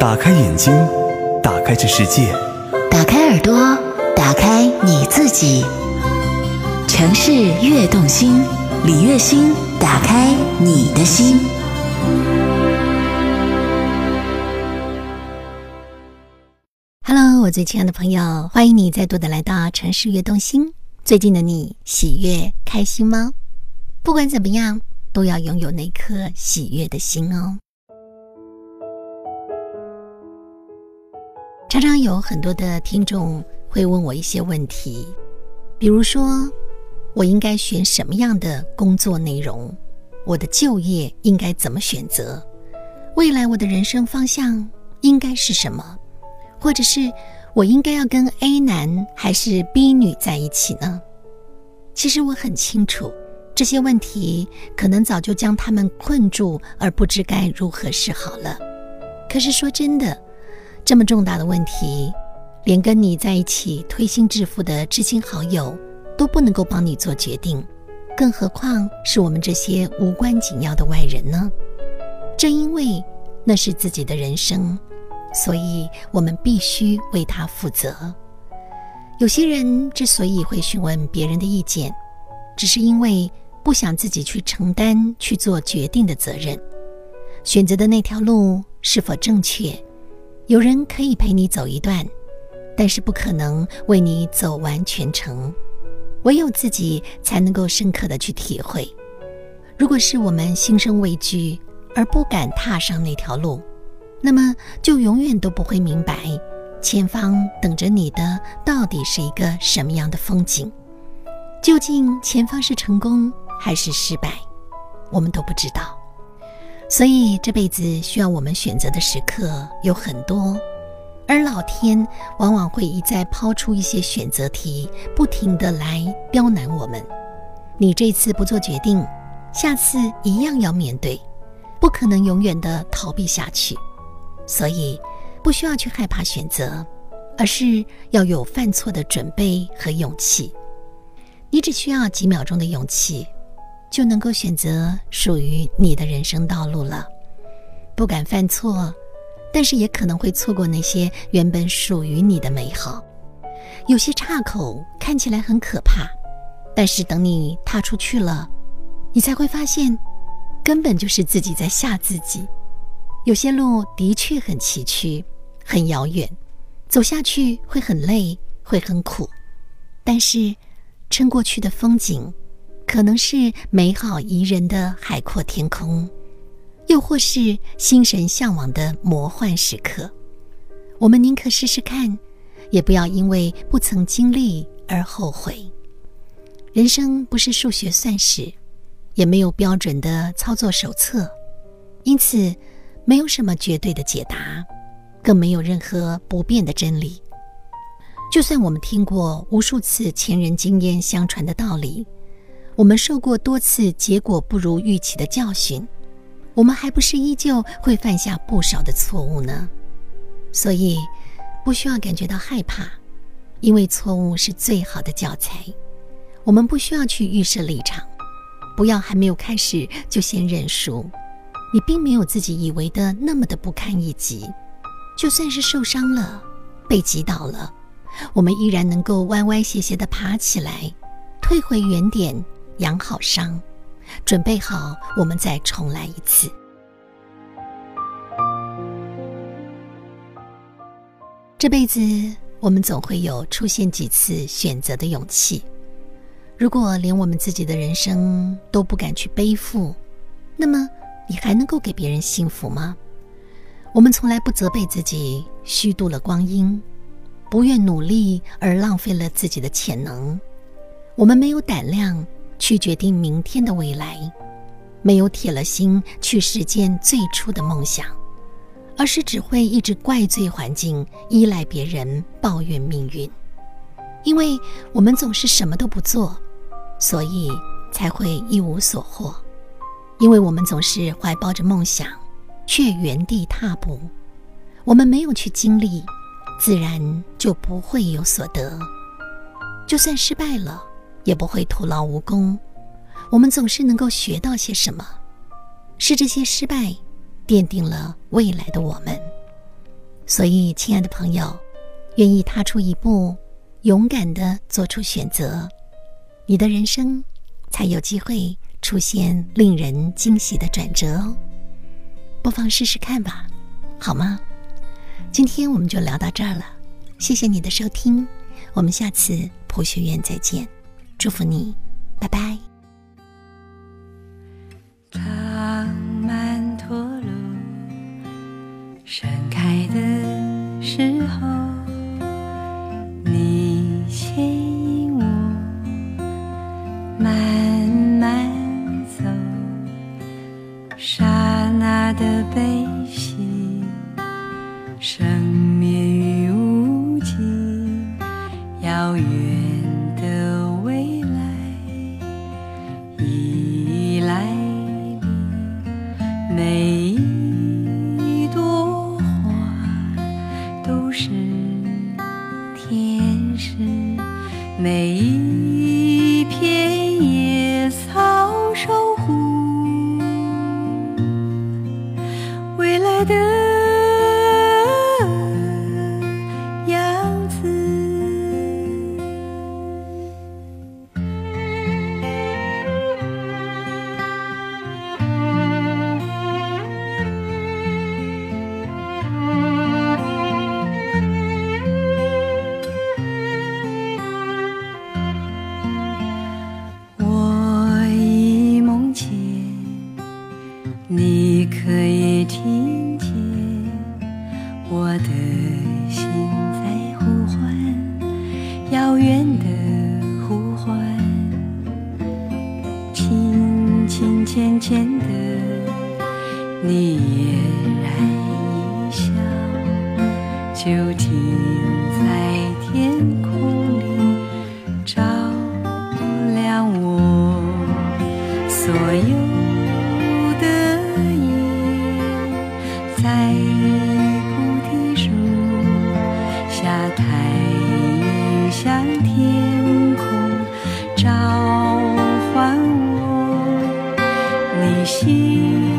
打开眼睛，打开这世界；打开耳朵，打开你自己。城市悦动心，李月心，打开你的心。Hello，我最亲爱的朋友，欢迎你再度的来到城市悦动心。最近的你喜悦开心吗？不管怎么样，都要拥有那颗喜悦的心哦。常常有很多的听众会问我一些问题，比如说，我应该选什么样的工作内容？我的就业应该怎么选择？未来我的人生方向应该是什么？或者是我应该要跟 A 男还是 B 女在一起呢？其实我很清楚，这些问题可能早就将他们困住，而不知该如何是好了。可是说真的。这么重大的问题，连跟你在一起推心置腹的知心好友都不能够帮你做决定，更何况是我们这些无关紧要的外人呢？正因为那是自己的人生，所以我们必须为他负责。有些人之所以会询问别人的意见，只是因为不想自己去承担去做决定的责任，选择的那条路是否正确？有人可以陪你走一段，但是不可能为你走完全程。唯有自己才能够深刻的去体会。如果是我们心生畏惧而不敢踏上那条路，那么就永远都不会明白前方等着你的到底是一个什么样的风景。究竟前方是成功还是失败，我们都不知道。所以这辈子需要我们选择的时刻有很多，而老天往往会一再抛出一些选择题，不停的来刁难我们。你这次不做决定，下次一样要面对，不可能永远的逃避下去。所以不需要去害怕选择，而是要有犯错的准备和勇气。你只需要几秒钟的勇气。就能够选择属于你的人生道路了。不敢犯错，但是也可能会错过那些原本属于你的美好。有些岔口看起来很可怕，但是等你踏出去了，你才会发现，根本就是自己在吓自己。有些路的确很崎岖、很遥远，走下去会很累、会很苦，但是撑过去的风景。可能是美好宜人的海阔天空，又或是心神向往的魔幻时刻。我们宁可试试看，也不要因为不曾经历而后悔。人生不是数学算式，也没有标准的操作手册，因此没有什么绝对的解答，更没有任何不变的真理。就算我们听过无数次前人经验相传的道理。我们受过多次结果不如预期的教训，我们还不是依旧会犯下不少的错误呢？所以，不需要感觉到害怕，因为错误是最好的教材。我们不需要去预设立场，不要还没有开始就先认输。你并没有自己以为的那么的不堪一击。就算是受伤了，被击倒了，我们依然能够歪歪斜斜的爬起来，退回原点。养好伤，准备好，我们再重来一次。这辈子，我们总会有出现几次选择的勇气。如果连我们自己的人生都不敢去背负，那么你还能够给别人幸福吗？我们从来不责备自己虚度了光阴，不愿努力而浪费了自己的潜能。我们没有胆量。去决定明天的未来，没有铁了心去实践最初的梦想，而是只会一直怪罪环境、依赖别人、抱怨命运。因为我们总是什么都不做，所以才会一无所获。因为我们总是怀抱着梦想，却原地踏步。我们没有去经历，自然就不会有所得。就算失败了。也不会徒劳无功，我们总是能够学到些什么，是这些失败奠定了未来的我们。所以，亲爱的朋友，愿意踏出一步，勇敢的做出选择，你的人生才有机会出现令人惊喜的转折哦。不妨试试看吧，好吗？今天我们就聊到这儿了，谢谢你的收听，我们下次普学院再见，祝福你，拜拜。每一朵花都是天使，每一片野草守护。未来的遥远的呼唤，轻轻浅浅的，你你心。